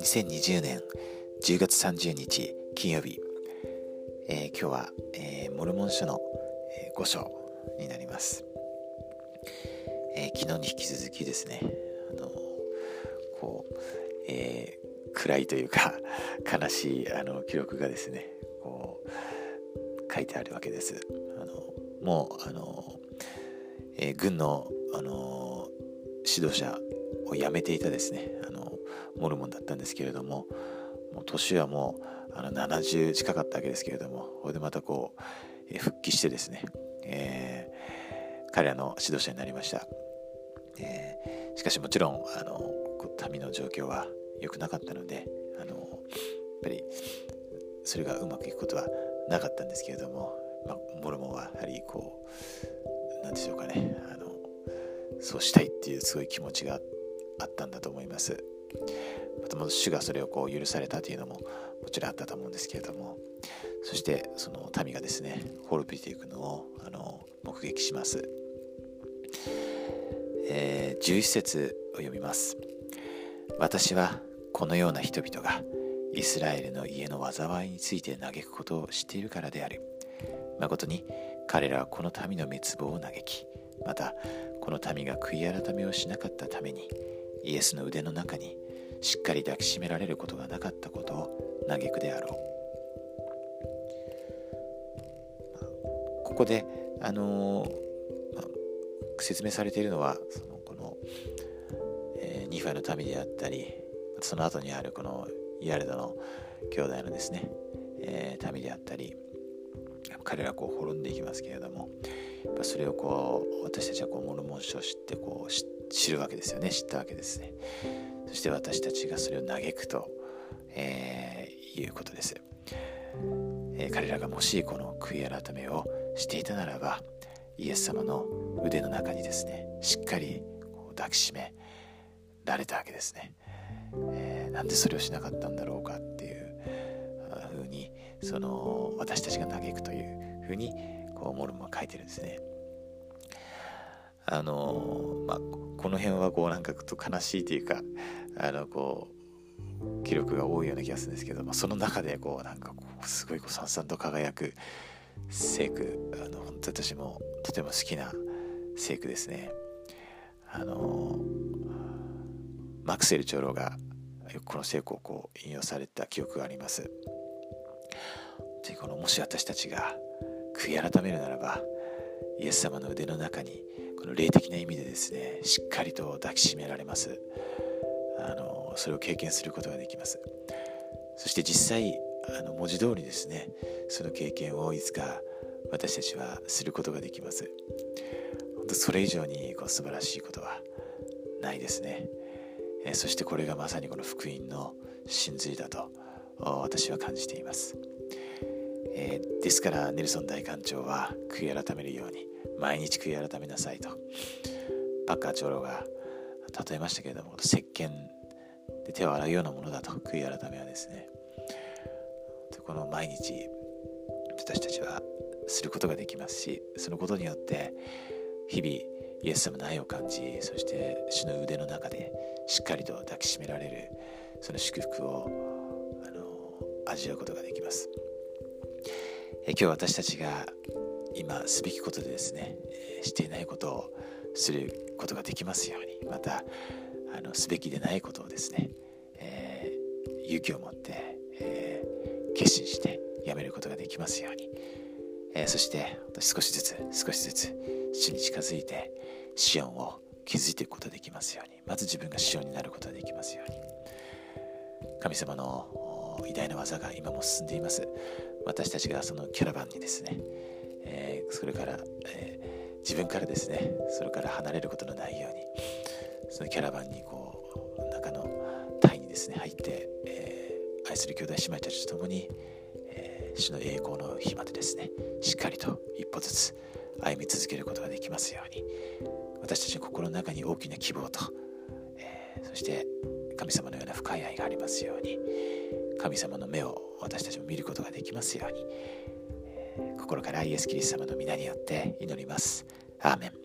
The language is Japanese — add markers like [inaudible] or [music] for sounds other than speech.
2020年10月30日金曜日、えー、今日は、えー、モルモン書の、えー、5章になります、え昨日に引き続きですねあのこう、え暗いというか [laughs] 悲しいあの記録がですねこう書いてあるわけです。あのもうあの、え軍のあの指導者を辞めていたですねあのモルモンだったんですけれどももう年はもうあの70近かったわけですけれどもこれでまたこう、え復帰してですね、え、彼らの指導者になりました、え、しかしもちろんあの民の状況は良くなかったのであのやっぱりそれがうまくいくことはなかったんですけれども、まあ、モルモンはやはりこう何でしょうかね。あのそうしたいっていうすごい気持ちがあったんだと思います。またもと主がそれをこう許されたというのももちろんあったと思うんですけれども。そしてその民がですね滅びていくのをあの目撃します、えー、11節を読みます。私はこのような人々がイスラエルの家の災いについて嘆くことを知っているからである。誠に彼らはこの民の滅亡を嘆きまたこの民が悔い改めをしなかったためにイエスの腕の中にしっかり抱きしめられることがなかったことを嘆くであろう。ここで、あの、まあ、説明されているのはそのこの、えー、ニファの民であったりその後にあるこのイヤルドの兄弟のですね、えー、民であったり彼らこう滅んでいきますけれどもやっぱそれをこう私たちはこうモルモン書を知ってこう知るわけですよね。知ったわけですね。そして私たちがそれを嘆くと、えー、いうことです、えー、彼らがもしこの悔い改めをしていたならばイエス様の腕の中にですねしっかりこう抱きしめられたわけですね、えー、なんでそれをしなかったんだろうか。ってその私たちが嘆くというふうにこうモルモンは書いてるんですね。あのまあこの辺はこうなんかと悲しいというかあのこう記録が多いような気がするんですけど、まあ、その中でこうなんかこうすごいこうさんさんと輝く聖句あの本当私もとても好きな聖句ですね。あのマクセル長老がこの聖句をこう引用された記憶があります。でこのもし私たちが悔い改めるならばイエス様の腕の中にこの霊的な意味でですねしっかりと抱きしめられます。あのそれを経験することができます。そして実際あの文字通りですねその経験をいつか私たちはすることができます。本当それ以上にこう素晴らしいことはないですね。えそしてこれがまさにこの福音の真髄だと私は感じています、えー、ですからネルソン大官長は悔い改めるように毎日悔い改めなさいとパッカー長老が例えましたけれども石鹸で手を洗うようなものだと悔い改めはですねこの毎日私たちはすることができますしそのことによって日々イエス様の愛を感じそして主の腕の中でしっかりと抱きしめられるその祝福を味わうことができます。え今日私たちが今すべきことでですね、えしていないことをすることができますようにまたあのすべきでないことをですね、えー、勇気を持って、えー、決心してやめることができますように、えー、そして少しずつ少しずつ死に近づいてシオンを築いていくことができますように。まず自分がシオンになることができますように。神様の偉大な技が今も進んでいます。私たちがそのキャラバンにですねえー、それから、えー、自分からですねそれから離れることのないようにそのキャラバンにこう中の隊にですね入って、えー、愛する兄弟姉妹たちと共に、え主の栄光の日までですねしっかりと一歩ずつ歩み続けることができますように私たちの心の中に大きな希望と、えそして神様のような深い愛がありますように神様の目を私たちも見ることができますように心からイエス・キリスト様の皆によって祈ります。アーメン